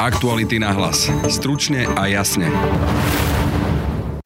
Aktuality na hlas. Stručne a jasne.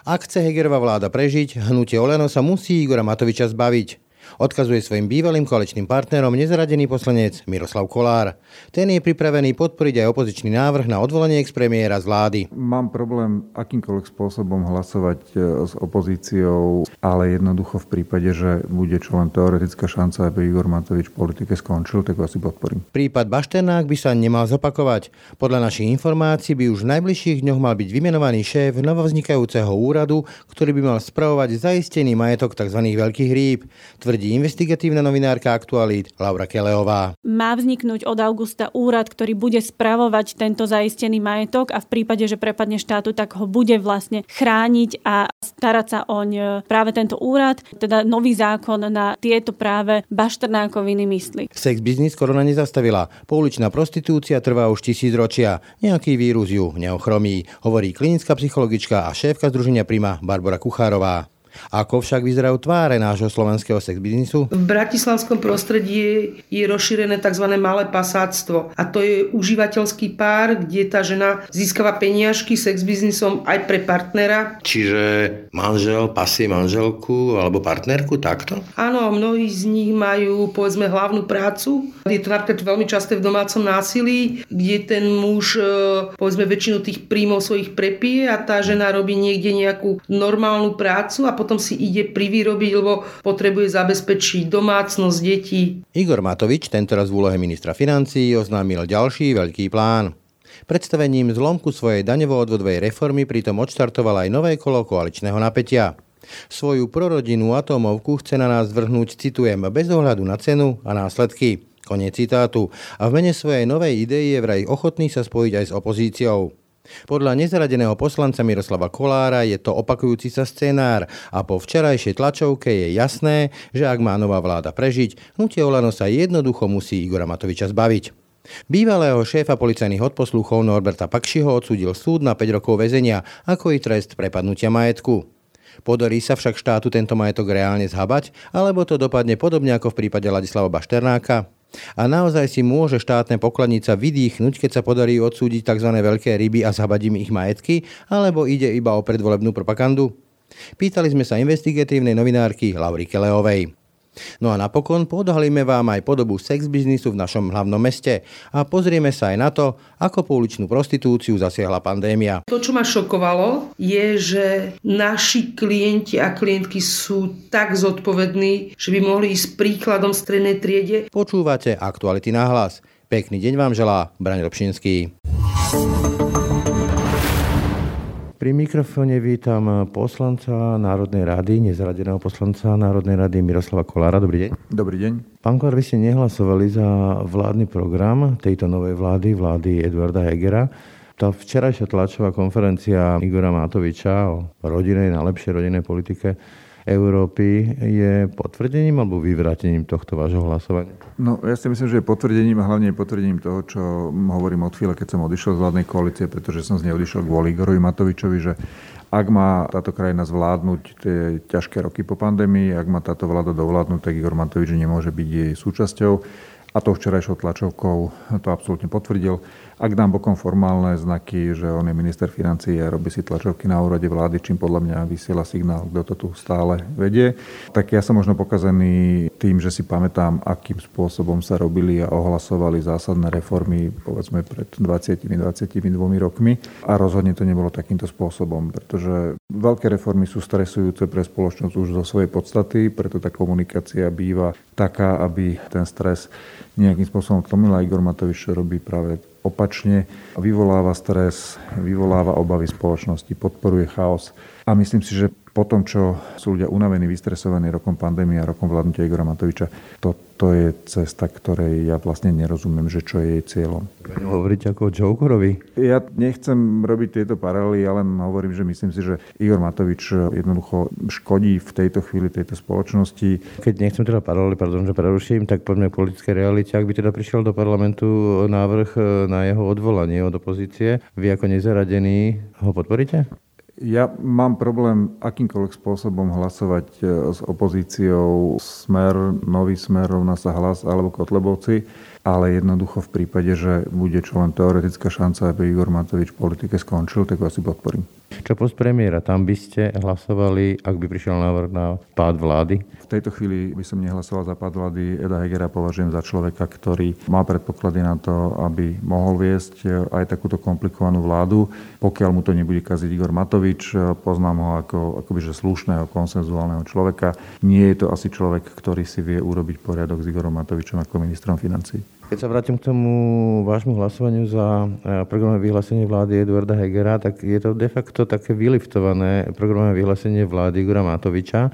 Ak chce Hegerová vláda prežiť, hnutie Oleno sa musí Igora Matoviča zbaviť. Odkazuje svojim bývalým koaličným partnerom nezaradený poslanec Miroslav Kolár. Ten je pripravený podporiť aj opozičný návrh na odvolanie ex-premiéra z vlády. Mám problém akýmkoľvek spôsobom hlasovať e, s opozíciou, ale jednoducho v prípade, že bude čo len teoretická šanca, aby Igor Matovič v politike skončil, tak ho asi podporím. Prípad Bašternák by sa nemal zopakovať. Podľa našich informácií by už v najbližších dňoch mal byť vymenovaný šéf novovznikajúceho úradu, ktorý by mal spravovať zaistený majetok tzv. veľkých rýb. Tvrdí tvrdí investigatívna novinárka Aktualít Laura Keleová. Má vzniknúť od augusta úrad, ktorý bude spravovať tento zaistený majetok a v prípade, že prepadne štátu, tak ho bude vlastne chrániť a starať sa oň e, práve tento úrad, teda nový zákon na tieto práve bašternákoviny mysli. Sex biznis korona nezastavila. Pouličná prostitúcia trvá už tisíc ročia. Nejaký vírus ju neochromí, hovorí klinická psychologička a šéfka Združenia Prima Barbara Kuchárová. Ako však vyzerajú tváre nášho slovenského sex biznisu? V bratislavskom prostredí je rozšírené tzv. malé pasáctvo. A to je užívateľský pár, kde tá žena získava peniažky sex biznisom aj pre partnera. Čiže manžel pasie manželku alebo partnerku takto? Áno, mnohí z nich majú povedzme hlavnú prácu. Je to napríklad veľmi časté v domácom násilí, kde ten muž e, povedzme väčšinu tých príjmov svojich prepije a tá žena robí niekde nejakú normálnu prácu a potom si ide privýrobiť, lebo potrebuje zabezpečiť domácnosť detí. Igor Matovič tentoraz v úlohe ministra financií oznámil ďalší veľký plán. Predstavením zlomku svojej daňovo-odvodovej reformy pritom odštartoval aj nové kolo koaličného napätia. Svoju prorodinnú atómovku chce na nás vrhnúť, citujem, bez ohľadu na cenu a následky. Koniec citátu. A v mene svojej novej idei je vraj ochotný sa spojiť aj s opozíciou. Podľa nezaradeného poslanca Miroslava Kolára je to opakujúci sa scenár a po včerajšej tlačovke je jasné, že ak má nová vláda prežiť, hnutie Olano sa jednoducho musí Igora Matoviča zbaviť. Bývalého šéfa policajných odposluchov Norberta Pakšiho odsúdil súd na 5 rokov väzenia ako i trest prepadnutia majetku. Podarí sa však štátu tento majetok reálne zhabať, alebo to dopadne podobne ako v prípade Ladislava Bašternáka? A naozaj si môže štátne pokladnica vydýchnuť, keď sa podarí odsúdiť tzv. veľké ryby a zhabať im ich majetky, alebo ide iba o predvolebnú propagandu? Pýtali sme sa investigatívnej novinárky Laury Keleovej. No a napokon podhalíme vám aj podobu sex biznisu v našom hlavnom meste a pozrieme sa aj na to, ako pouličnú prostitúciu zasiahla pandémia. To, čo ma šokovalo, je, že naši klienti a klientky sú tak zodpovední, že by mohli ísť príkladom strednej triede. Počúvate aktuality na hlas. Pekný deň vám želá Braň Robšinský. Pri mikrofóne vítam poslanca Národnej rady, nezradeného poslanca Národnej rady Miroslava Kolára. Dobrý deň. Dobrý deň. Pán Kolár, vy ste nehlasovali za vládny program tejto novej vlády, vlády Eduarda Hegera. Tá včerajšia tlačová konferencia Igora Matoviča o rodinej, najlepšej rodinej politike Európy je potvrdením alebo vyvrátením tohto vášho hlasovania? No, ja si myslím, že je potvrdením a hlavne je potvrdením toho, čo hovorím od chvíle, keď som odišiel z vládnej koalície, pretože som z nej odišiel kvôli Igorovi Matovičovi, že ak má táto krajina zvládnuť tie ťažké roky po pandémii, ak má táto vláda dovládnuť, tak Igor Matovič nemôže byť jej súčasťou. A to včerajšou tlačovkou to absolútne potvrdil. Ak dám bokom formálne znaky, že on je minister financií a robí si tlačovky na úrade vlády, čím podľa mňa vysiela signál, kto to tu stále vedie, tak ja som možno pokazený tým, že si pamätám, akým spôsobom sa robili a ohlasovali zásadné reformy, povedzme pred 20-22 rokmi. A rozhodne to nebolo takýmto spôsobom, pretože veľké reformy sú stresujúce pre spoločnosť už zo svojej podstaty, preto tá komunikácia býva taká, aby ten stres nejakým spôsobom tlmila. Igor Matovič robí práve opačne, vyvoláva stres, vyvoláva obavy spoločnosti, podporuje chaos. A myslím si, že po tom, čo sú ľudia unavení, vystresovaní rokom pandémie a rokom vládnutia Igora Matoviča, to, to je cesta, ktorej ja vlastne nerozumiem, že čo je jej cieľom. Hovoriť ako o Jokorovi? Ja nechcem robiť tieto paralely, ja len hovorím, že myslím si, že Igor Matovič jednoducho škodí v tejto chvíli tejto spoločnosti. Keď nechcem teda paralely, pardon, že preruším, tak poďme politické realite. Ak by teda prišiel do parlamentu návrh na jeho odvolanie od opozície, vy ako nezaradený ho podporíte? Ja mám problém akýmkoľvek spôsobom hlasovať e, s opozíciou Smer, Nový Smer, rovná sa hlas alebo Kotlebovci. ale jednoducho v prípade, že bude čo len teoretická šanca, aby Igor Matovič v politike skončil, tak ho asi podporím. Čo post premiéra, tam by ste hlasovali, ak by prišiel návrh na pád vlády? V tejto chvíli by som nehlasoval za pád vlády. Eda Hegera považujem za človeka, ktorý má predpoklady na to, aby mohol viesť aj takúto komplikovanú vládu. Pokiaľ mu to nebude kaziť Igor Matovič, poznám ho ako akoby, slušného, konsenzuálneho človeka. Nie je to asi človek, ktorý si vie urobiť poriadok s Igorom Matovičom ako ministrom financí. Keď sa vrátim k tomu vášmu hlasovaniu za e, programové vyhlásenie vlády Eduarda Hegera, tak je to de facto také vyliftované programové vyhlásenie vlády Igora Matoviča,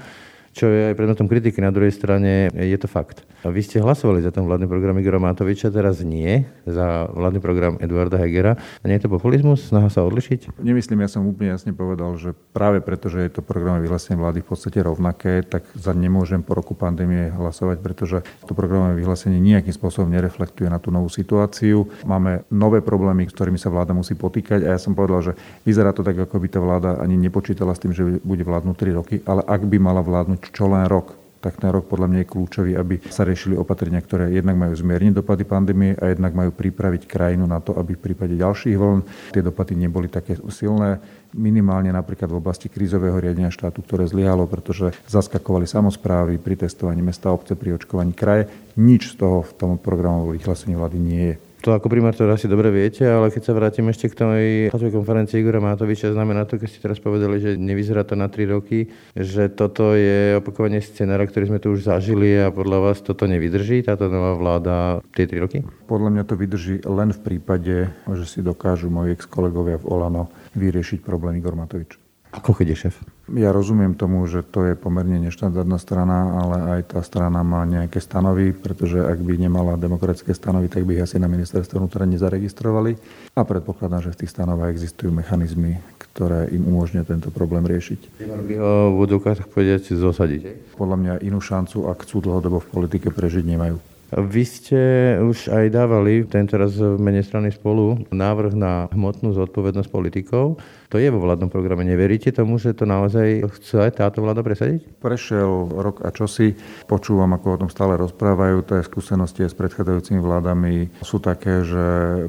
čo je aj predmetom kritiky. Na druhej strane je to fakt. Vy ste hlasovali za ten vládny program Igora Matoviča, teraz nie, za vládny program Eduarda Hegera. Nie je to populizmus? Snaha sa odlišiť? Nemyslím, ja som úplne jasne povedal, že práve preto, že je to programové vyhlásenie vlády v podstate rovnaké, tak za nemôžem po roku pandémie hlasovať, pretože to programové vyhlásenie nejakým spôsobom nereflektuje na tú novú situáciu. Máme nové problémy, s ktorými sa vláda musí potýkať a ja som povedal, že vyzerá to tak, ako by tá vláda ani nepočítala s tým, že bude vládnuť 3 roky, ale ak by mala vládnuť čo len rok, tak ten rok podľa mňa je kľúčový, aby sa riešili opatrenia, ktoré jednak majú zmierniť dopady pandémie a jednak majú pripraviť krajinu na to, aby v prípade ďalších vln tie dopady neboli také silné minimálne napríklad v oblasti krízového riadenia štátu, ktoré zlyhalo, pretože zaskakovali samozprávy pri testovaní mesta, obce, pri očkovaní kraje. Nič z toho v tom programovom vyhlásení vlády nie je. To ako primátor asi dobre viete, ale keď sa vrátim ešte k tej tlačovej konferencii Igora Matoviča, znamená to, keď ste teraz povedali, že nevyzerá to na 3 roky, že toto je opakovanie scenára, ktorý sme tu už zažili a podľa vás toto nevydrží, táto nová vláda tie 3 roky? Podľa mňa to vydrží len v prípade, že si dokážu moji ex-kolegovia v Olano vyriešiť problém Igor Matovič. Ako keď je šéf? Ja rozumiem tomu, že to je pomerne neštandardná strana, ale aj tá strana má nejaké stanovy, pretože ak by nemala demokratické stanovy, tak by ich asi na ministerstve vnútra nezaregistrovali. A predpokladám, že v tých stanovách existujú mechanizmy, ktoré im umožňujú tento problém riešiť. By ho v vodovkách, tak povedať, zosadiť? Podľa mňa inú šancu, ak chcú dlhodobo v politike prežiť, nemajú. Vy ste už aj dávali, tento raz v mene strany spolu, návrh na hmotnú zodpovednosť politikov. To je vo vládnom programe. Neveríte tomu, že to naozaj chce táto vláda presadiť? Prešiel rok a čosi. Počúvam, ako o tom stále rozprávajú. Tie skúsenosti s predchádzajúcimi vládami sú také, že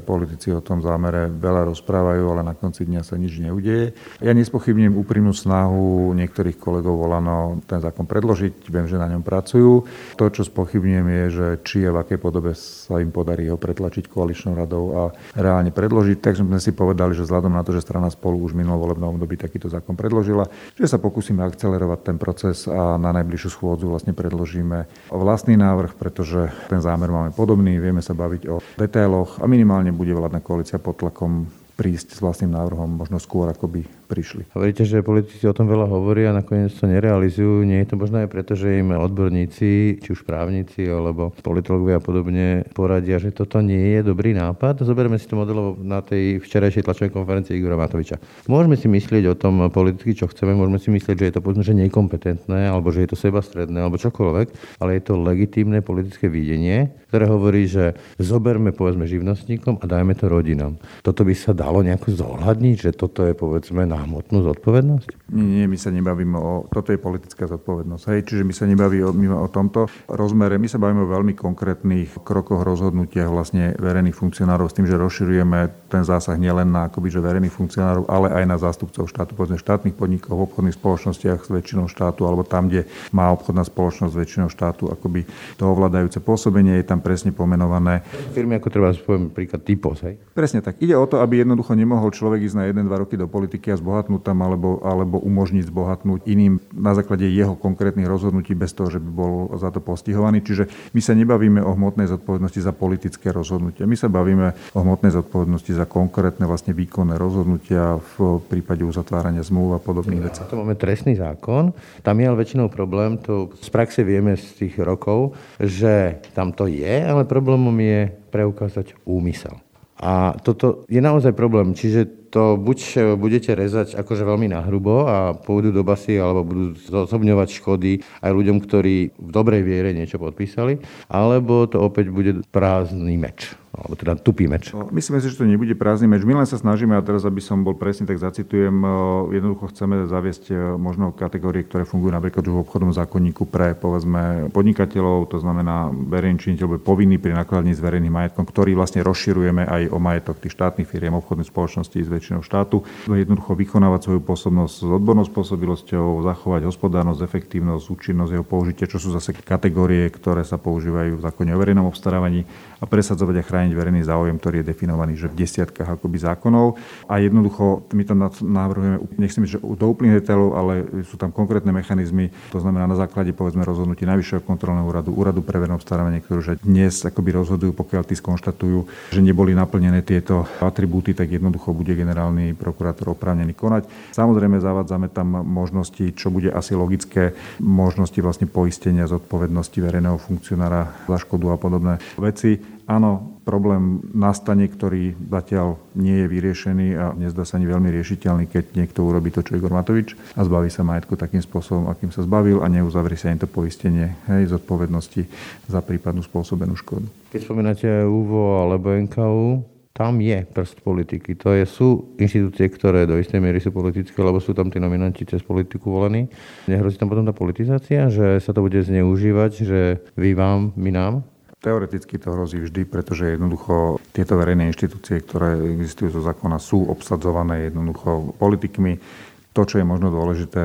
politici o tom zámere veľa rozprávajú, ale na konci dňa sa nič neudeje. Ja nespochybním úprimnú snahu niektorých kolegov volano ten zákon predložiť. Viem, že na ňom pracujú. To, čo spochybňujem, je, že či a v akej podobe sa im podarí ho pretlačiť koaličnou radou a reálne predložiť. Tak sme si povedali, že vzhľadom na to, že strana spolu už už minulom volebnom období takýto zákon predložila, že sa pokúsime akcelerovať ten proces a na najbližšiu schôdzu vlastne predložíme vlastný návrh, pretože ten zámer máme podobný, vieme sa baviť o detailoch a minimálne bude vládna koalícia pod tlakom prísť s vlastným návrhom možno skôr, ako by prišli. Hovoríte, že politici o tom veľa hovoria a nakoniec to nerealizujú. Nie je to možno aj preto, že im odborníci, či už právnici alebo politológovia a podobne poradia, že toto nie je dobrý nápad. Zoberme si to modelovo na tej včerajšej tlačovej konferencii Igora Matoviča. Môžeme si myslieť o tom politicky, čo chceme, môžeme si myslieť, že je to povedzme, že nekompetentné, alebo že je to sebastredné, alebo čokoľvek, ale je to legitímne politické videnie, ktoré hovorí, že zoberme povedzme živnostníkom a dajme to rodinám. Toto by sa dalo nejako zohľadniť, že toto je povedzme na hmotnú zodpovednosť? Nie, nie, my sa nebavíme o... Toto je politická zodpovednosť. Hej, čiže my sa nebavíme o, o tomto rozmere. My sa bavíme o veľmi konkrétnych krokoch, rozhodnutiach vlastne verejných funkcionárov s tým, že rozširujeme ten zásah nielen na akoby, že verejných funkcionárov, ale aj na zástupcov štátu, povedzme štátnych podnikov, v obchodných spoločnostiach s väčšinou štátu, alebo tam, kde má obchodná spoločnosť s väčšinou štátu akoby to ovládajúce pôsobenie, je tam presne pomenované. Firmy ako treba poviem príklad typos, hej? Presne tak. Ide o to, aby jednoducho nemohol človek ísť na 1-2 roky do politiky a zbohatnúť tam alebo, alebo umožniť zbohatnúť iným na základe jeho konkrétnych rozhodnutí bez toho, že by bol za to postihovaný. Čiže my sa nebavíme o hmotnej zodpovednosti za politické rozhodnutia. My sa bavíme o hmotnej zodpovednosti za konkrétne vlastne výkonné rozhodnutia v prípade uzatvárania zmluv a podobných vecí. To máme trestný zákon. Tam je ale väčšinou problém, to z praxe vieme z tých rokov, že tam to je, ale problémom je preukázať úmysel. A toto je naozaj problém. Čiže to buď budete rezať akože veľmi nahrubo a pôjdu do basy, alebo budú zosobňovať škody aj ľuďom, ktorí v dobrej viere niečo podpísali, alebo to opäť bude prázdny meč. Alebo teda tupý meč? No, myslíme si, že to nebude prázdny meč. My len sa snažíme, a teraz aby som bol presný, tak zacitujem, e, jednoducho chceme zaviesť e, možno kategórie, ktoré fungujú napríklad v obchodnom zákonníku pre povedzme podnikateľov, to znamená verejný činiteľ bude povinný pri nakladaní s verejným majetkom, ktorý vlastne rozširujeme aj o majetok tých štátnych firiem, obchodných spoločností s väčšinou štátu. Jednoducho vykonávať svoju pôsobnosť s odbornou spôsobilosťou, zachovať hospodárnosť, efektívnosť, účinnosť jeho použitia, čo sú zase kategórie, ktoré sa používajú v zákone o verejnom obstarávaní a presadzovať a chrániť verejný záujem, ktorý je definovaný že v desiatkách akoby zákonov. A jednoducho my tam navrhujeme, nechcem že do úplných detailov, ale sú tam konkrétne mechanizmy, to znamená na základe povedzme rozhodnutí Najvyššieho kontrolného úradu, úradu pre verejné obstarávanie, ktoré dnes akoby rozhodujú, pokiaľ tí skonštatujú, že neboli naplnené tieto atribúty, tak jednoducho bude generálny prokurátor oprávnený konať. Samozrejme zavádzame tam možnosti, čo bude asi logické, možnosti vlastne poistenia zodpovednosti verejného funkcionára za škodu a podobné veci. Áno, problém nastane, ktorý zatiaľ nie je vyriešený a nezdá sa ani veľmi riešiteľný, keď niekto urobí to, čo Igor Matovič a zbaví sa majetku takým spôsobom, akým sa zbavil a neuzavrie sa ani to poistenie hej, zodpovednosti za prípadnú spôsobenú škodu. Keď spomínate UVO alebo NKU, tam je prst politiky. To je, sú inštitúcie, ktoré do istej miery sú politické, lebo sú tam tí nominanti cez politiku volení. Nehrozí tam potom tá politizácia, že sa to bude zneužívať, že vy vám, my nám? Teoreticky to hrozí vždy, pretože jednoducho tieto verejné inštitúcie, ktoré existujú zo zákona, sú obsadzované jednoducho politikmi. To, čo je možno dôležité,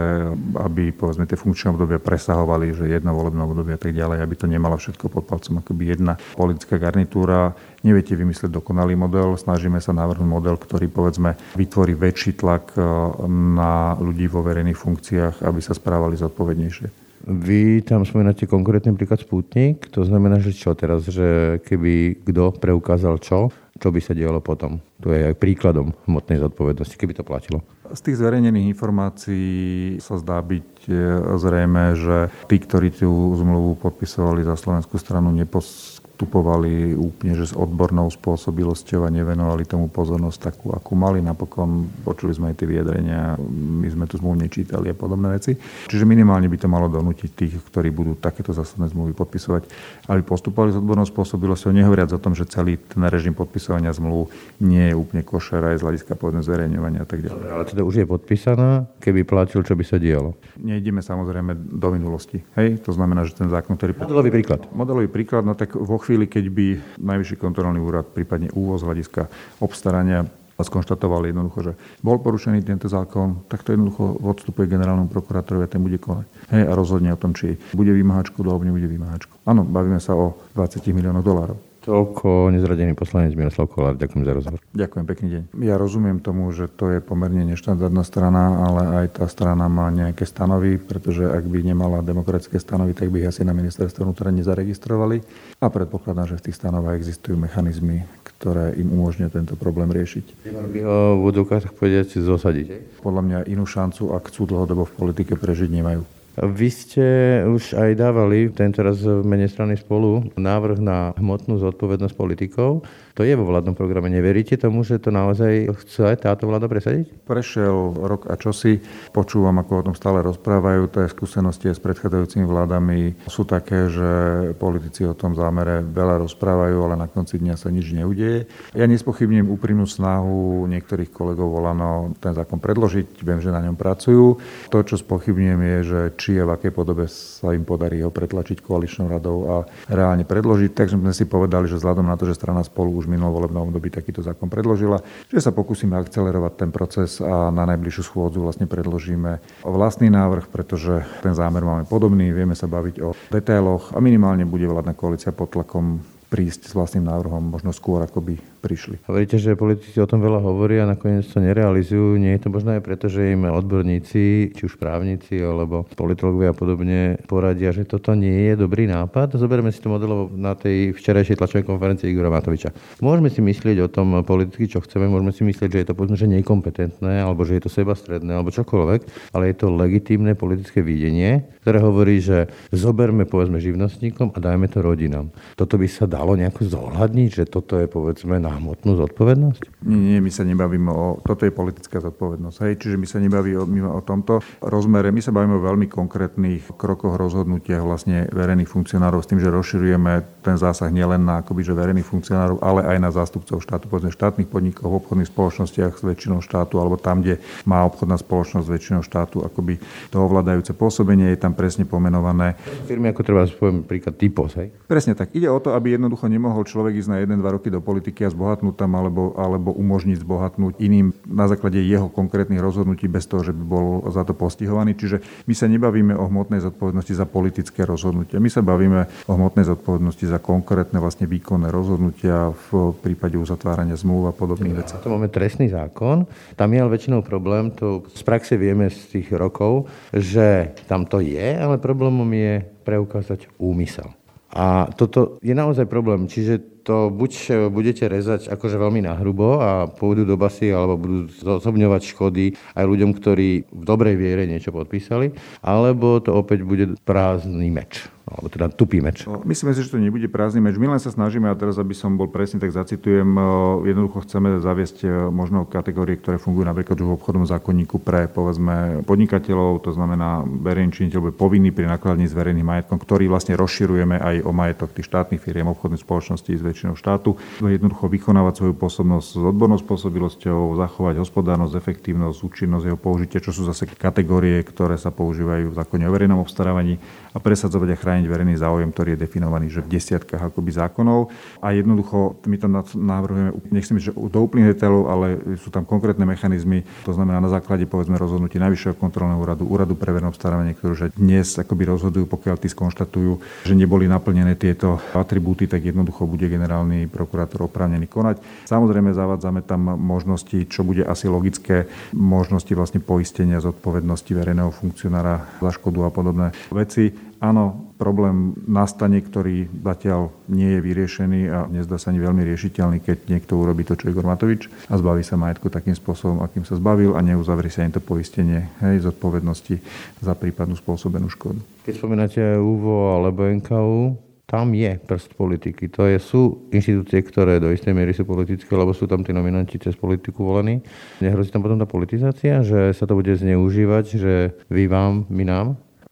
aby povedzme tie funkčné obdobia presahovali, že jedno volebné obdobie a tak ďalej, aby to nemala všetko pod palcom akoby jedna politická garnitúra. Neviete vymyslieť dokonalý model, snažíme sa navrhnúť model, ktorý povedzme vytvorí väčší tlak eh, na ľudí vo verejných funkciách, aby sa správali zodpovednejšie. Vy tam spomínate konkrétny príklad Sputnik, to znamená, že čo teraz, že keby kto preukázal čo, čo by sa dialo potom? To je aj príkladom hmotnej zodpovednosti, keby to platilo. Z tých zverejnených informácií sa zdá byť e, zrejme, že tí, ktorí tú zmluvu podpisovali za slovenskú stranu, nepos postupovali úplne že s odbornou spôsobilosťou a nevenovali tomu pozornosť takú, akú mali. Napokon počuli sme aj tie vyjadrenia, my sme tu zmluvu nečítali a podobné veci. Čiže minimálne by to malo donútiť tých, ktorí budú takéto zásadné zmluvy podpisovať, aby postupovali s odbornou spôsobilosťou, nehovoriac o tom, že celý ten režim podpisovania zmluv nie je úplne košer aj z hľadiska povedzme zverejňovania a tak ďalej. Ale teda už je podpísaná, keby platil, čo by sa dialo? Nejdeme samozrejme do minulosti. Hej? To znamená, že ten zákon, ktorý... Modelový príklad. Modelový príklad, no tak vo chvíli, keď by Najvyšší kontrolný úrad, prípadne úvoz hľadiska obstarania skonštatoval jednoducho, že bol porušený tento zákon, tak to jednoducho odstupuje generálnemu prokurátorovi a ten bude konať. Hej, a rozhodne o tom, či bude vymáhať škodu alebo nebude vymáhať škodu. Áno, bavíme sa o 20 miliónov dolárov. Toľko nezradený poslanec Miroslav Kolár. Ďakujem za rozhovor. Ďakujem, pekný deň. Ja rozumiem tomu, že to je pomerne neštandardná strana, ale aj tá strana má nejaké stanovy, pretože ak by nemala demokratické stanovy, tak by ich asi na ministerstvo vnútra nezaregistrovali. A predpokladám, že v tých stanovách existujú mechanizmy, ktoré im umožňujú tento problém riešiť. By ho budú tak povedať zosadiť? Podľa mňa inú šancu, ak chcú dlhodobo v politike prežiť, nemajú. Vy ste už aj dávali, tento raz v mene strany spolu, návrh na hmotnú zodpovednosť politikov. To je vo vládnom programe. Neveríte tomu, že to naozaj chce táto vláda presadiť? Prešiel rok a čosi. Počúvam, ako o tom stále rozprávajú. Tie skúsenosti s predchádzajúcimi vládami sú také, že politici o tom zámere veľa rozprávajú, ale na konci dňa sa nič neudeje. Ja nespochybním úprimnú snahu niektorých kolegov volano ten zákon predložiť. Viem, že na ňom pracujú. To, čo spochybňujem, je, že či a v akej podobe sa im podarí ho pretlačiť koaličnou radou a reálne predložiť. Takže sme si povedali, že vzhľadom na to, že strana spolu už minulom volebnom období takýto zákon predložila, že sa pokúsime akcelerovať ten proces a na najbližšiu schôdzu vlastne predložíme vlastný návrh, pretože ten zámer máme podobný, vieme sa baviť o detailoch a minimálne bude vládna koalícia pod tlakom prísť s vlastným návrhom možno skôr, ako by prišli. Hovoríte, že politici o tom veľa hovoria a nakoniec to nerealizujú. Nie je to možno aj preto, že im odborníci, či už právnici alebo politológovia a podobne poradia, že toto nie je dobrý nápad. Zoberme si to modelovo na tej včerajšej tlačovej konferencii Igora Matoviča. Môžeme si myslieť o tom politicky, čo chceme, môžeme si myslieť, že je to povedzme, že nekompetentné, alebo že je to sebastredné, alebo čokoľvek, ale je to legitímne politické videnie, ktoré hovorí, že zoberme povedzme živnostníkom a dajme to rodinám. Toto by sa dalo nejako zohľadniť, že toto je povedzme na hmotnú zodpovednosť? Nie, nie, my sa nebavíme o... Toto je politická zodpovednosť. Hej? Čiže my sa nebavíme o, o tomto rozmere. My sa bavíme o veľmi konkrétnych krokoch, rozhodnutiach vlastne verejných funkcionárov s tým, že rozširujeme ten zásah nielen na akoby, že verejných funkcionárov, ale aj na zástupcov štátu, povedzme štátnych podnikov, v obchodných spoločnostiach s väčšinou štátu, alebo tam, kde má obchodná spoločnosť s väčšinou štátu akoby to ovládajúce pôsobenie, je tam presne pomenované. Firmy ako treba poviem príklad typos, hej? Presne tak. Ide o to, aby jednoducho nemohol človek ísť na 1-2 roky do politiky a zbohatnúť tam, alebo, alebo umožniť zbohatnúť iným na základe jeho konkrétnych rozhodnutí bez toho, že by bol za to postihovaný. Čiže my sa nebavíme o hmotnej zodpovednosti za politické rozhodnutia. My sa bavíme o hmotnej zodpovednosti za konkrétne vlastne výkonné rozhodnutia v prípade uzatvárania zmluv a podobných vecí. To máme trestný zákon. Tam je ale väčšinou problém, to z praxe vieme z tých rokov, že tam to je, ale problémom je preukázať úmysel. A toto je naozaj problém. Čiže to buď budete rezať akože veľmi nahrubo a pôjdu do basy, alebo budú zosobňovať škody aj ľuďom, ktorí v dobrej viere niečo podpísali, alebo to opäť bude prázdny meč alebo teda tupý meč. No, myslíme si, že to nebude prázdny meč. My len sa snažíme, a teraz, aby som bol presný, tak zacitujem, e, jednoducho chceme zaviesť e, možno kategórie, ktoré fungujú napríklad v obchodnom zákonníku pre, povedzme, podnikateľov, to znamená, verejný činiteľ bude povinný pri nakladaní s verejným majetkom, ktorý vlastne rozširujeme aj o majetok tých štátnych firiem, obchodných spoločností väčšinou štátu. Jednoducho vykonávať svoju pôsobnosť s odbornou spôsobilosťou, zachovať hospodárnosť, efektívnosť, účinnosť jeho použitia, čo sú zase kategórie, ktoré sa používajú v zákone o verejnom obstarávaní a presadzovať a chrániť verejný záujem, ktorý je definovaný že v desiatkách akoby zákonov. A jednoducho my tam navrhujeme, nechcem že do úplných detailov, ale sú tam konkrétne mechanizmy, to znamená na základe povedzme rozhodnutí Najvyššieho kontrolného úradu, úradu pre verejné obstarávanie, ktoré že dnes akoby rozhodujú, pokiaľ tí skonštatujú, že neboli naplnené tieto atribúty, tak jednoducho bude generálny prokurátor oprávnený konať. Samozrejme zavádzame tam možnosti, čo bude asi logické, možnosti vlastne poistenia zodpovednosti verejného funkcionára za škodu a podobné veci. Áno, problém nastane, ktorý zatiaľ nie je vyriešený a nezdá sa ani veľmi riešiteľný, keď niekto urobí to, čo Igor Matovič a zbaví sa majetku takým spôsobom, akým sa zbavil a neuzavrie sa ani to poistenie hej, zodpovednosti za prípadnú spôsobenú škodu. Keď spomínate UVO alebo NKU, tam je prst politiky. To je, sú inštitúcie, ktoré do istej miery sú politické, lebo sú tam tí nominanti cez politiku volení. Nehrozí tam potom tá politizácia, že sa to bude zneužívať, že vy vám, my nám?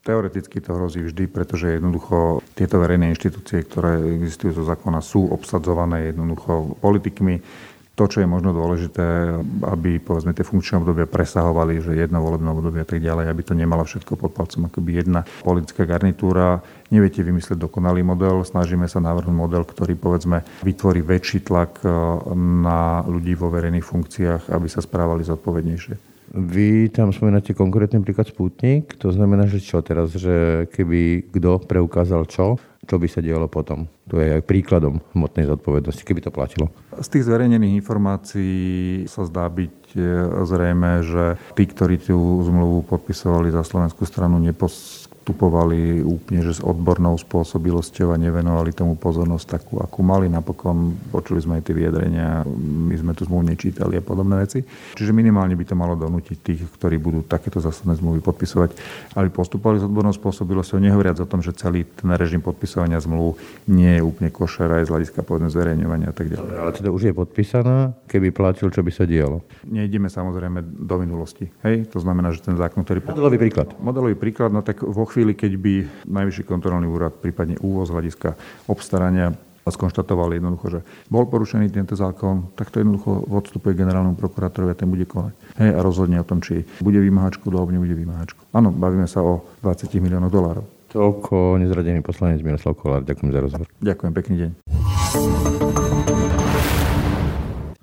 Teoreticky to hrozí vždy, pretože jednoducho tieto verejné inštitúcie, ktoré existujú zo zákona, sú obsadzované jednoducho politikmi. To, čo je možno dôležité, aby povedzme tie funkčné obdobia presahovali, že jedno volebné obdobie a tak ďalej, aby to nemala všetko pod palcom akoby jedna politická garnitúra. Neviete vymyslieť dokonalý model, snažíme sa navrhnúť model, ktorý povedzme vytvorí väčší tlak eh, na ľudí vo verejných funkciách, aby sa správali zodpovednejšie. Vy tam spomínate konkrétny príklad Sputnik, to znamená, že čo teraz, že keby kto preukázal čo, čo by sa dialo potom? To je aj príkladom hmotnej zodpovednosti, keby to platilo. Z tých zverejnených informácií sa zdá byť e, zrejme, že tí, ktorí tú zmluvu podpisovali za slovenskú stranu, nepos postupovali úplne že s odbornou spôsobilosťou a nevenovali tomu pozornosť takú, akú mali. Napokon počuli sme aj tie vyjadrenia, my sme tu zmluvu nečítali a podobné veci. Čiže minimálne by to malo donútiť tých, ktorí budú takéto zásadné zmluvy podpisovať, aby postupovali s odbornou spôsobilosťou, nehovoriac o tom, že celý ten režim podpisovania zmluv nie je úplne košer aj z hľadiska povedne zverejňovania a tak ďalej. Ale teda už je podpísaná, keby platil, čo by sa dialo? Nejdeme samozrejme do minulosti. Hej? To znamená, že ten zákon, ktorý... Modelový príklad. Modelový príklad, no tak vo chvíli, keď by Najvyšší kontrolný úrad, prípadne úvoz hľadiska obstarania skonštatovali jednoducho, že bol porušený tento zákon, tak to jednoducho odstupuje generálnemu prokurátorovi a ten bude konať. Hej, a rozhodne o tom, či bude vymáhať škodu alebo nebude vymáhať škodu. Áno, bavíme sa o 20 miliónov dolárov. Toľko nezradený poslanec Miroslav Kolár. Ďakujem za rozhovor. Ďakujem, pekný deň.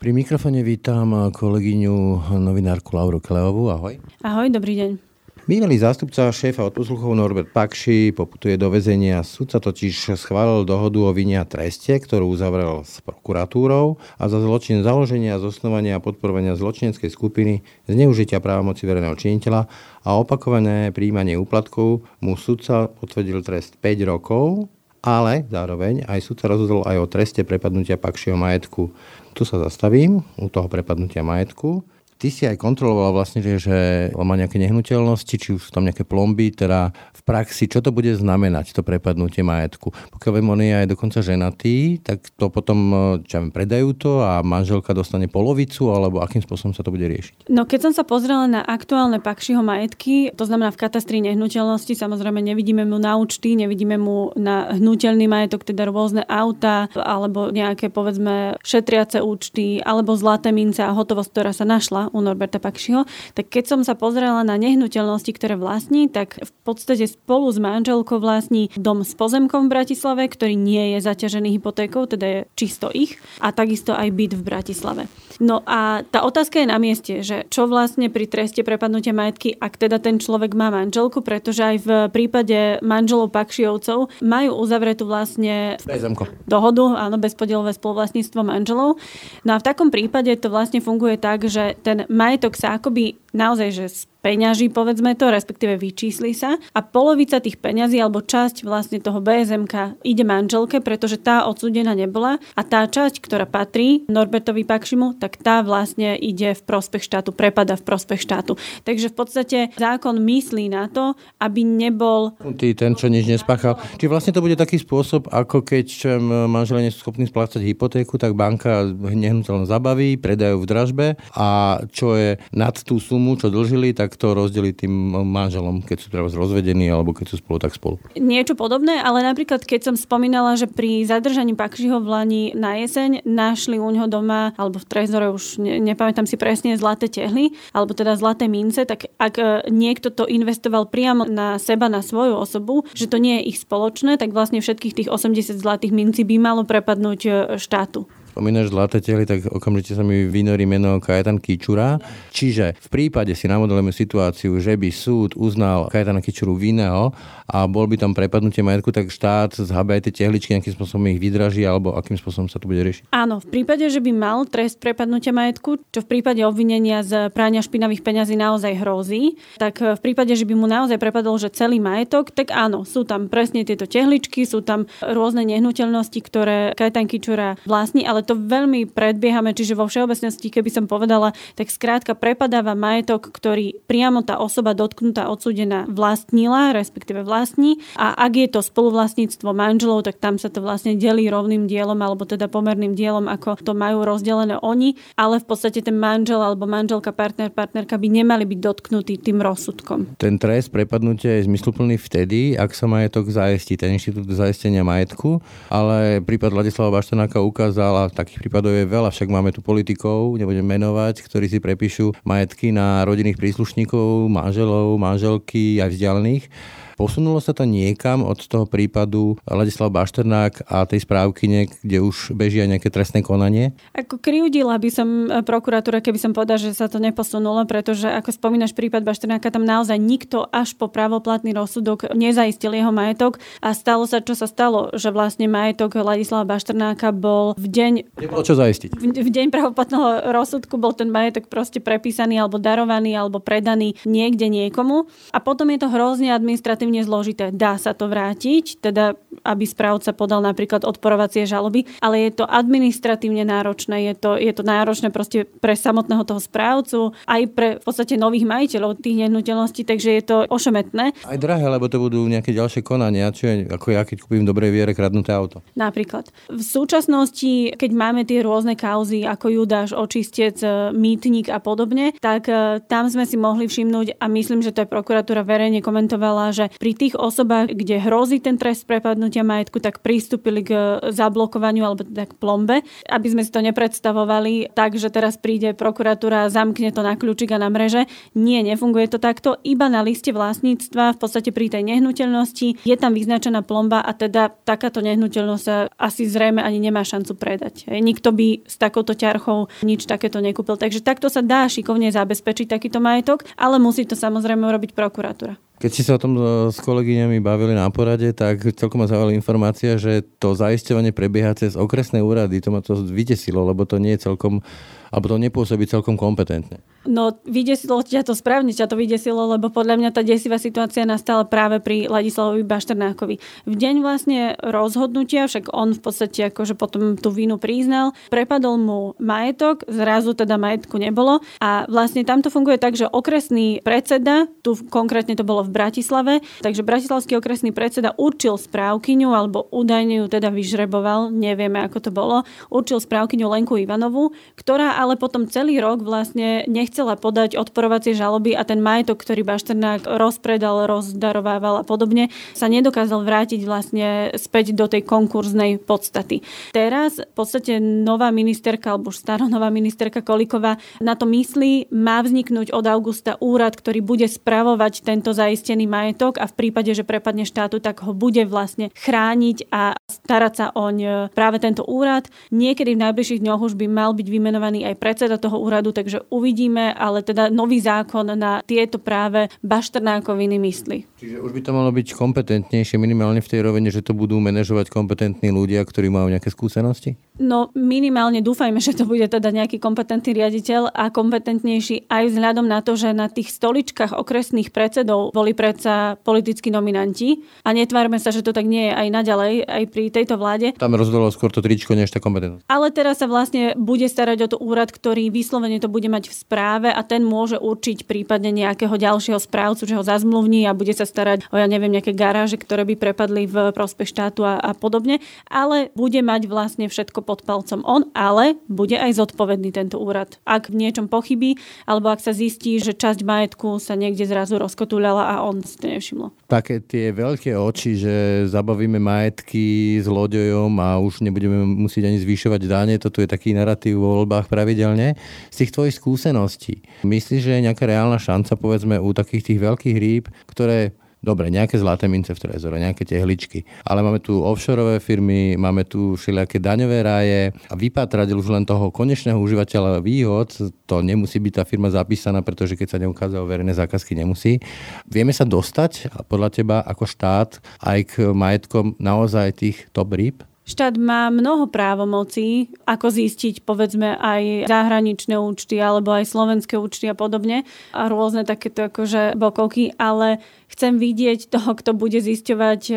Pri mikrofone vítam kolegyňu novinárku Lauru Kleovú. Ahoj. Ahoj, dobrý deň. Bývalý zástupca šéfa odposluchov Norbert Pakši poputuje do väzenia. Sudca totiž schválil dohodu o vine a treste, ktorú uzavrel s prokuratúrou a za zločin založenia, zosnovania a podporovania zločineckej skupiny, zneužitia právomoci verejného činiteľa a opakované príjmanie úplatkov mu sudca potvrdil trest 5 rokov, ale zároveň aj sudca rozhodol aj o treste prepadnutia Pakšiho majetku. Tu sa zastavím u toho prepadnutia majetku Ty si aj kontrolovala vlastne, že on má nejaké nehnuteľnosti, či už sú tam nejaké plomby, teda v praxi, čo to bude znamenať, to prepadnutie majetku. Pokiaľ viem, on je aj dokonca ženatý, tak to potom, čo viem, predajú to a manželka dostane polovicu, alebo akým spôsobom sa to bude riešiť? No keď som sa pozrela na aktuálne Pakšiho majetky, to znamená v katastri nehnuteľnosti, samozrejme nevidíme mu na účty, nevidíme mu na hnutelný majetok, teda rôzne auta, alebo nejaké povedzme šetriace účty, alebo zlaté mince a hotovosť, ktorá sa našla u Norberta Pakšiho, tak keď som sa pozrela na nehnuteľnosti, ktoré vlastní, tak v podstate spolu s manželkou vlastní dom s pozemkom v Bratislave, ktorý nie je zaťažený hypotékou, teda je čisto ich, a takisto aj byt v Bratislave. No a tá otázka je na mieste, že čo vlastne pri treste prepadnutia majetky, ak teda ten človek má manželku, pretože aj v prípade manželov Pakšiovcov majú uzavretú vlastne Bezemko. dohodu, áno, bezpodielové spoluvlastníctvo manželov. No a v takom prípade to vlastne funguje tak, že ten majetok sa akoby naozaj, že peňaží, povedzme to, respektíve vyčísli sa a polovica tých peňazí alebo časť vlastne toho BSMK ide manželke, pretože tá odsúdená nebola a tá časť, ktorá patrí Norbertovi Pakšimu, tak tá vlastne ide v prospech štátu, prepada v prospech štátu. Takže v podstate zákon myslí na to, aby nebol... Ty, ten, čo nič nespáchal. Či vlastne to bude taký spôsob, ako keď manželia nie sú schopní splácať hypotéku, tak banka nehnuteľno zabaví, predajú v dražbe a čo je nad tú sumu, čo dlžili, tak to rozdeliť tým manželom, keď sú teraz rozvedení alebo keď sú spolu, tak spolu. Niečo podobné, ale napríklad keď som spomínala, že pri zadržaní Pakšiho v Lani na jeseň našli u neho doma, alebo v trezore už ne, nepamätám si presne, zlaté tehly, alebo teda zlaté mince, tak ak e, niekto to investoval priamo na seba, na svoju osobu, že to nie je ich spoločné, tak vlastne všetkých tých 80 zlatých mincí by malo prepadnúť e, štátu spomínaš zlaté tely, tak okamžite sa mi vynorí meno Kajetan Kičura. Čiže v prípade si namodelujeme situáciu, že by súd uznal Kajetana Kičuru vinného a bol by tam prepadnutie majetku, tak štát zhabe aj tie tehličky nejakým spôsobom ich vydraží alebo akým spôsobom sa to bude riešiť? Áno, v prípade, že by mal trest prepadnutia majetku, čo v prípade obvinenia z prania špinavých peňazí naozaj hrozí, tak v prípade, že by mu naozaj prepadol, že celý majetok, tak áno, sú tam presne tieto tehličky, sú tam rôzne nehnuteľnosti, ktoré Kajetan Kičura vlastní, ale to veľmi predbiehame, čiže vo všeobecnosti, keby som povedala, tak skrátka prepadáva majetok, ktorý priamo tá osoba dotknutá, odsúdená vlastnila, respektíve vlastní. A ak je to spoluvlastníctvo manželov, tak tam sa to vlastne delí rovným dielom, alebo teda pomerným dielom, ako to majú rozdelené oni, ale v podstate ten manžel alebo manželka, partner, partnerka by nemali byť dotknutí tým rozsudkom. Ten trest prepadnutia je zmysluplný vtedy, ak sa majetok zajistí, ten inštitút zaistenia majetku, ale prípad Ladislava Baštenáka ukázal, takých prípadov je veľa, však máme tu politikov, nebudem menovať, ktorí si prepíšu majetky na rodinných príslušníkov, manželov, manželky aj vzdialených Posunulo sa to niekam od toho prípadu Ladislav Bašternák a tej správky, kde už bežia nejaké trestné konanie? Ako kriudila by som e, prokuratúra, keby som povedal, že sa to neposunulo, pretože ako spomínaš prípad Bašternáka, tam naozaj nikto až po pravoplatný rozsudok nezaistil jeho majetok a stalo sa, čo sa stalo, že vlastne majetok Ladislava Bašternáka bol v deň... Nebolo čo zaistiť. V, v deň pravoplatného rozsudku bol ten majetok proste prepísaný alebo darovaný alebo predaný niekde niekomu a potom je to hrozne administratívne relatívne zložité. Dá sa to vrátiť, teda aby správca podal napríklad odporovacie žaloby, ale je to administratívne náročné, je to, je to náročné proste pre samotného toho správcu, aj pre v podstate nových majiteľov tých nehnuteľností, takže je to ošemetné. Aj drahé, lebo to budú nejaké ďalšie konania, čo je ako ja, keď kúpim dobrej viere kradnuté auto. Napríklad. V súčasnosti, keď máme tie rôzne kauzy ako Judáš, očistec, mýtnik a podobne, tak eh, tam sme si mohli všimnúť a myslím, že to je prokuratúra verejne komentovala, že pri tých osobách, kde hrozí ten trest prepadnutia majetku, tak pristúpili k zablokovaniu alebo teda k plombe, aby sme si to nepredstavovali tak, že teraz príde prokuratúra a zamkne to na kľúčik a na mreže. Nie, nefunguje to takto. Iba na liste vlastníctva, v podstate pri tej nehnuteľnosti je tam vyznačená plomba a teda takáto nehnuteľnosť sa asi zrejme ani nemá šancu predať. Nikto by s takouto ťarchou nič takéto nekúpil. Takže takto sa dá šikovne zabezpečiť takýto majetok, ale musí to samozrejme urobiť prokuratúra. Keď ste sa o tom e, s kolegyňami bavili na porade, tak celkom ma zaujala informácia, že to zaisťovanie prebieha cez okresné úrady. To ma to vytesilo, lebo to nie je celkom Alebo to nepôsobí celkom kompetentne? No, vydesilo ťa to správne, ťa to vydesilo, lebo podľa mňa tá desivá situácia nastala práve pri Ladislavovi Bašternákovi. V deň vlastne rozhodnutia, však on v podstate akože potom tú vínu priznal, prepadol mu majetok, zrazu teda majetku nebolo a vlastne tam to funguje tak, že okresný predseda, tu konkrétne to bolo v Bratislave, takže bratislavský okresný predseda určil správkyňu alebo údajne ju teda vyžreboval, nevieme ako to bolo, určil správkyňu Lenku Ivanovu, ktorá ale potom celý rok vlastne nech chcela podať odporovacie žaloby a ten majetok, ktorý Bašternák rozpredal, rozdarovával a podobne, sa nedokázal vrátiť vlastne späť do tej konkurznej podstaty. Teraz v podstate nová ministerka, alebo už staronová ministerka Koliková na to myslí, má vzniknúť od augusta úrad, ktorý bude spravovať tento zaistený majetok a v prípade, že prepadne štátu, tak ho bude vlastne chrániť a starať sa oň práve tento úrad. Niekedy v najbližších dňoch už by mal byť vymenovaný aj predseda toho úradu, takže uvidíme, ale teda nový zákon na tieto práve baštrnákoviny myslí. Čiže už by to malo byť kompetentnejšie minimálne v tej rovine, že to budú manažovať kompetentní ľudia, ktorí majú nejaké skúsenosti? No minimálne dúfajme, že to bude teda nejaký kompetentný riaditeľ a kompetentnejší aj vzhľadom na to, že na tých stoličkách okresných predsedov boli predsa politickí nominanti a netvárme sa, že to tak nie je aj naďalej, aj pri tejto vláde. Tam rozhodlo skôr to tričko, než tá kompetentnosť. Ale teraz sa vlastne bude starať o to úrad, ktorý vyslovene to bude mať v správe a ten môže určiť prípadne nejakého ďalšieho správcu, že ho zazmluvní a bude sa starať o, ja neviem, nejaké garáže, ktoré by prepadli v prospech štátu a, a podobne, ale bude mať vlastne všetko pod palcom on, ale bude aj zodpovedný tento úrad. Ak v niečom pochybí, alebo ak sa zistí, že časť majetku sa niekde zrazu rozkotúľala a on si to nevšimlo. Také tie veľké oči, že zabavíme majetky s loďojom a už nebudeme musieť ani zvyšovať dáne, toto je taký narratív vo voľbách pravidelne. Z tých tvojich skúseností, myslíš, že je nejaká reálna šanca, povedzme, u takých tých veľkých rýb, ktoré Dobre, nejaké zlaté mince v trezore, nejaké tehličky. Ale máme tu offshore firmy, máme tu všelijaké daňové ráje a vypátrať už len toho konečného užívateľa výhod, to nemusí byť tá firma zapísaná, pretože keď sa neukázalo verejné zákazky, nemusí. Vieme sa dostať podľa teba ako štát aj k majetkom naozaj tých top rýb? Štát má mnoho právomocí, ako zistiť povedzme aj zahraničné účty alebo aj slovenské účty a podobne a rôzne takéto akože bokovky, ale chcem vidieť toho, kto bude zisťovať e,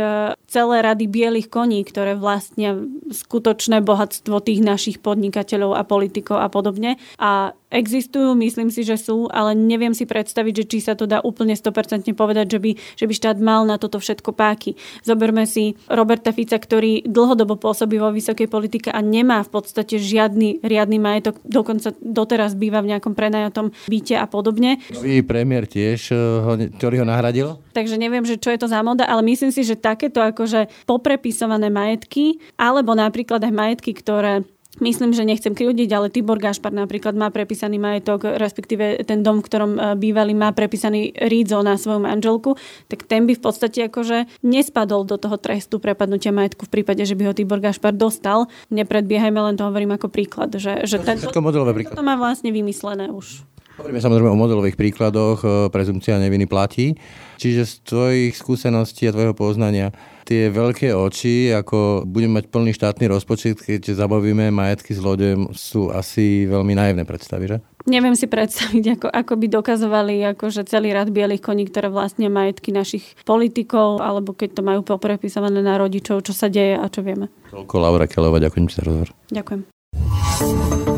celé rady bielých koní, ktoré vlastnia skutočné bohatstvo tých našich podnikateľov a politikov a podobne. A existujú, myslím si, že sú, ale neviem si predstaviť, že či sa to dá úplne 100% povedať, že by, že by štát mal na toto všetko páky. Zoberme si Roberta Fica, ktorý dlhodobo pôsobí vo vysokej politike a nemá v podstate žiadny riadny majetok, dokonca doteraz býva v nejakom prenajatom byte a podobne. Nový premiér tiež, eh, ktorý ho nahradil? Takže neviem, že čo je to za moda, ale myslím si, že takéto akože poprepisované majetky, alebo napríklad aj majetky, ktoré Myslím, že nechcem kriudiť, ale Tibor Gašpar napríklad má prepísaný majetok, respektíve ten dom, v ktorom e, bývali, má prepísaný Rídzo na svoju manželku, tak ten by v podstate akože nespadol do toho trestu prepadnutia majetku v prípade, že by ho Tibor Gašpar dostal. Nepredbiehajme, len to hovorím ako príklad. Že, že ten, všetko modelové príklad. To má vlastne vymyslené už. Hovoríme samozrejme o modelových príkladoch, e, prezumcia neviny platí. Čiže z tvojich skúseností a tvojho poznania tie veľké oči, ako budeme mať plný štátny rozpočet, keď zabavíme majetky s loďom, sú asi veľmi naivné predstavy, že? Neviem si predstaviť, ako, ako by dokazovali akože celý rad bielých koní, ktoré vlastne majetky našich politikov, alebo keď to majú poprepisované na rodičov, čo sa deje a čo vieme. Toľko Laura Kelová, ďakujem za rozhovor. Ďakujem.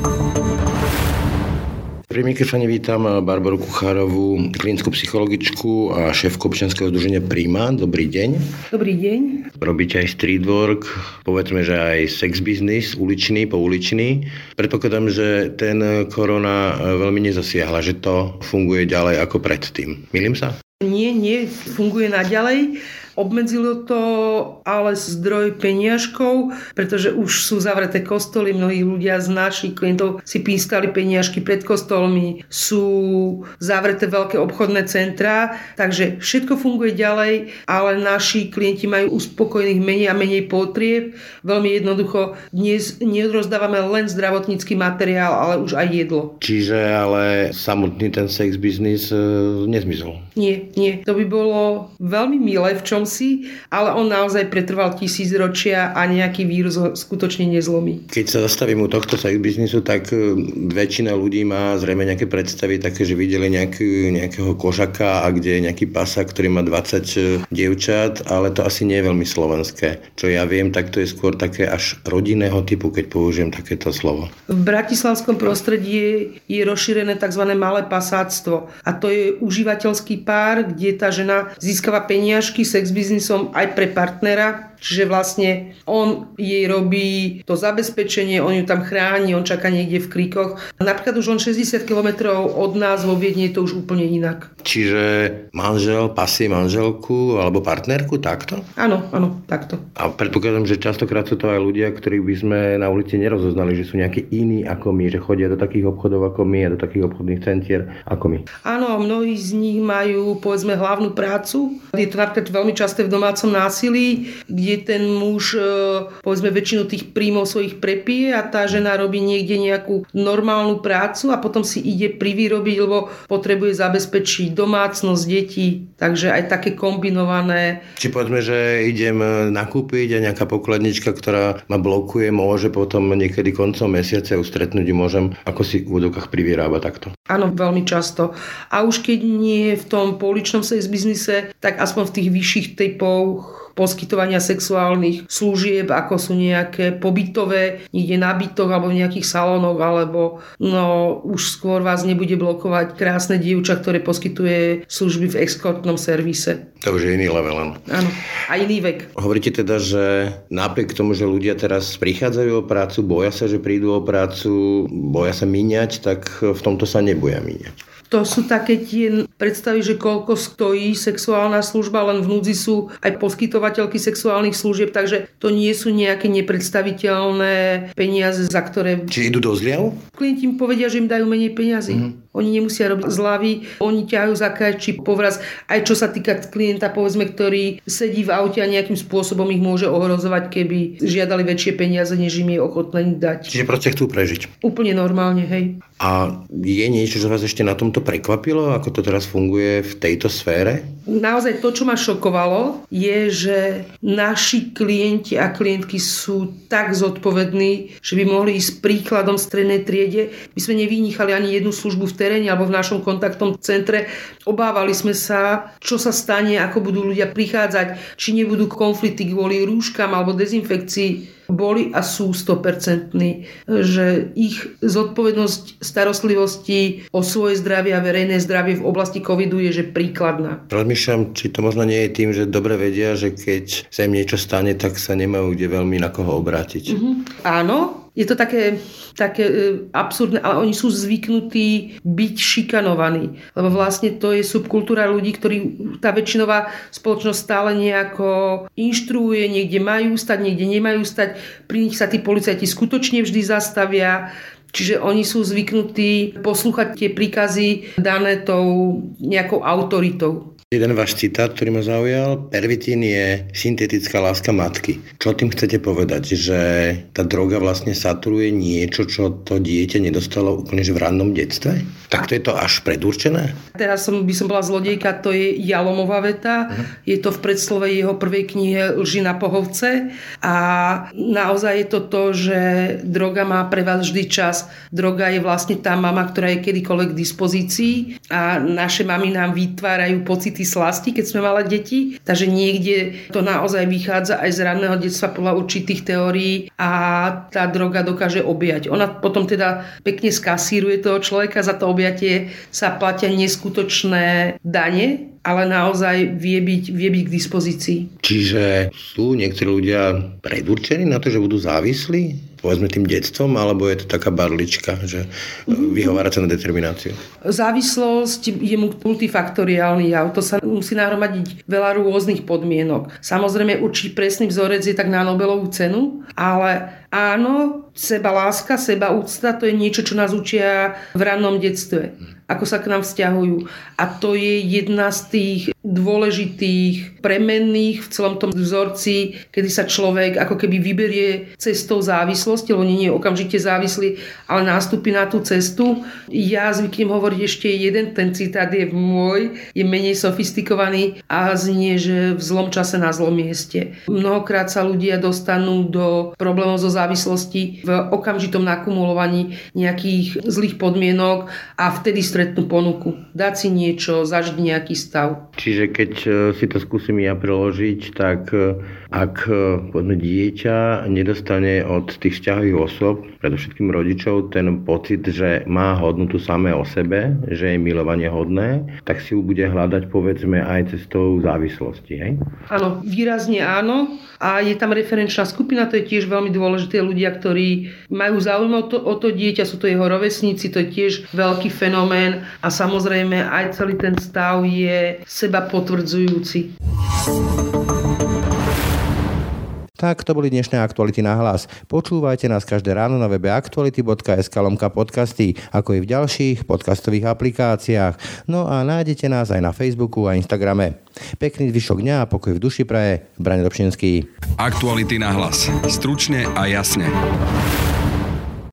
Pri mikrofóne vítam Barbaru Kuchárovú, klinickú psychologičku a šéfku občianského združenia Prima. Dobrý deň. Dobrý deň. Robíte aj street work, povedzme, že aj sex business, uličný, pouličný. Predpokladám, že ten korona veľmi nezasiahla, že to funguje ďalej ako predtým. Milím sa? Nie, nie, funguje naďalej. Obmedzilo to ale zdroj peniažkov, pretože už sú zavreté kostoly, mnohí ľudia z našich klientov si pískali peniažky pred kostolmi, sú zavreté veľké obchodné centrá, takže všetko funguje ďalej, ale naši klienti majú uspokojných menej a menej potrieb. Veľmi jednoducho, dnes nerozdávame len zdravotnícky materiál, ale už aj jedlo. Čiže ale samotný ten sex biznis e, nezmizol. Nie, nie. To by bolo veľmi milé v čom si, ale on naozaj pretrval tisíc ročia a nejaký vírus ho skutočne nezlomí. Keď sa zastavím u tohto sex biznisu, tak e, väčšina ľudí má zrejme nejaké predstavy také, že videli nejaký, nejakého kožaka a kde je nejaký pasa, ktorý má 20 e, dievčat, ale to asi nie je veľmi slovenské. Čo ja viem, tak to je skôr také až rodinného typu, keď použijem takéto slovo. V bratislavskom prostredí je, je rozšírené tzv. malé pasáctvo a to je užívateľský pár, kde tá žena získava peniažky sex biznisom aj pre partnera, Čiže vlastne on jej robí to zabezpečenie, on ju tam chráni, on čaká niekde v kríkoch. Napríklad už len 60 km od nás vo Viedni je to už úplne inak. Čiže manžel pasí manželku alebo partnerku takto? Áno, áno, takto. A predpokladám, že častokrát sú to aj ľudia, ktorých by sme na ulici nerozoznali, že sú nejakí iní ako my, že chodia do takých obchodov ako my a do takých obchodných centier ako my. Áno, mnohí z nich majú povedzme hlavnú prácu. Je to napríklad veľmi časté v domácom násilí, kde kde ten muž e, povedzme väčšinu tých príjmov svojich prepije a tá žena robí niekde nejakú normálnu prácu a potom si ide privýrobiť, lebo potrebuje zabezpečiť domácnosť, detí. Takže aj také kombinované. Či povedzme, že idem nakúpiť a nejaká pokladnička, ktorá ma blokuje, môže potom niekedy koncom mesiaca ustretnúť môžem, ako si v údokách privyrába takto. Áno, veľmi často. A už keď nie v tom poličnom sex biznise, tak aspoň v tých vyšších typoch poskytovania sexuálnych služieb, ako sú nejaké pobytové, niekde na bytoch alebo v nejakých salónoch, alebo no už skôr vás nebude blokovať krásne dievča, ktoré poskytuje služby v exkortnom servise. To už je iný level, áno. Áno, a iný vek. Hovoríte teda, že napriek tomu, že ľudia teraz prichádzajú o prácu, boja sa, že prídu o prácu, boja sa míňať, tak v tomto sa neboja míňať. To sú také tie predstavy, že koľko stojí sexuálna služba, len v núdzi sú aj poskytovateľky sexuálnych služieb, takže to nie sú nejaké nepredstaviteľné peniaze, za ktoré... Či idú do zliav? Klienti im povedia, že im dajú menej peniazy. Mm-hmm. Oni nemusia robiť zľavy, oni ťahajú za či povraz, aj čo sa týka klienta, povedzme, ktorý sedí v aute a nejakým spôsobom ich môže ohrozovať, keby žiadali väčšie peniaze, než im je ochotné dať. Čiže proste chcú prežiť. Úplne normálne, hej. A je niečo, čo vás ešte na tomto prekvapilo, ako to teraz funguje v tejto sfére? Naozaj to, čo ma šokovalo, je, že naši klienti a klientky sú tak zodpovední, že by mohli ísť príkladom strednej triede. My sme nevynýchali ani jednu službu v teréne alebo v našom kontaktnom centre. Obávali sme sa, čo sa stane, ako budú ľudia prichádzať, či nebudú konflikty kvôli rúškam alebo dezinfekcii boli a sú 100%, že ich zodpovednosť starostlivosti o svoje zdravie a verejné zdravie v oblasti covidu je že príkladná. Rozmýšľam, či to možno nie je tým, že dobre vedia, že keď sa im niečo stane, tak sa nemajú kde veľmi na koho obrátiť. Mm-hmm. Áno, je to také, také e, absurdné, ale oni sú zvyknutí byť šikanovaní. Lebo vlastne to je subkultúra ľudí, ktorí tá väčšinová spoločnosť stále nejako inštruuje, niekde majú stať, niekde nemajú stať. Pri nich sa tí policajti skutočne vždy zastavia. Čiže oni sú zvyknutí poslúchať tie príkazy dané tou nejakou autoritou. Jeden váš citát, ktorý ma zaujal, pervitín je syntetická láska matky. Čo tým chcete povedať? Že tá droga vlastne saturuje niečo, čo to dieťa nedostalo úplne v rannom detstve? Takto je to až predurčené? Teraz som, by som bola zlodejka, to je Jalomová veta. Uh-huh. Je to v predslove jeho prvej knihe Lži na pohovce. A naozaj je to to, že droga má pre vás vždy čas. Droga je vlastne tá mama, ktorá je kedykoľvek k dispozícii a naše mamy nám vytvárajú pocity pocity slasti, keď sme mali deti. Takže niekde to naozaj vychádza aj z ranného detstva podľa určitých teórií a tá droga dokáže objať. Ona potom teda pekne skasíruje toho človeka, za to objatie sa platia neskutočné dane, ale naozaj vie byť, vie byť k dispozícii. Čiže sú niektorí ľudia predurčení na to, že budú závislí? Povedzme tým detstvom, alebo je to taká barlička, že mhm. vyhovárať sa na determináciu? Závislosť je multifaktoriálny jav. To sa musí nahromadiť veľa rôznych podmienok. Samozrejme, určite presný vzorec je tak na Nobelovú cenu, ale áno, Seba láska, seba úcta, to je niečo, čo nás učia v rannom detstve ako sa k nám vzťahujú. A to je jedna z tých dôležitých premenných v celom tom vzorci, kedy sa človek ako keby vyberie cestou závislosti, lebo nie je okamžite závislý, ale nástupí na tú cestu. Ja zvyknem hovoriť ešte jeden, ten citát je môj, je menej sofistikovaný a znie, že v zlom čase na zlom mieste. Mnohokrát sa ľudia dostanú do problémov zo závislosti v okamžitom nakumulovaní nejakých zlých podmienok a vtedy stretnú ponuku. Dať si niečo, zažiť nejaký stav. Čiže keď e, si to skúsim ja preložiť, tak e, ak e, povedzme, dieťa nedostane od tých vzťahových osôb, predovšetkým rodičov, ten pocit, že má hodnotu samé o sebe, že je milovanie hodné, tak si ju bude hľadať povedzme aj cestou závislosti. Hej? Áno, výrazne áno. A je tam referenčná skupina, to je tiež veľmi dôležité. Ľudia, ktorí majú záujem o to, o to dieťa, sú to jeho rovesníci, to je tiež veľký fenomén a samozrejme aj celý ten stav je seba potvrdzujúci. Tak to boli dnešné aktuality na hlas. Počúvajte nás každé ráno na webe aktuality.sk lomka podcasty, ako i v ďalších podcastových aplikáciách. No a nájdete nás aj na Facebooku a Instagrame. Pekný zvyšok dňa a pokoj v duši praje. Brane Dobšinský. Aktuality na hlas. Stručne a jasne.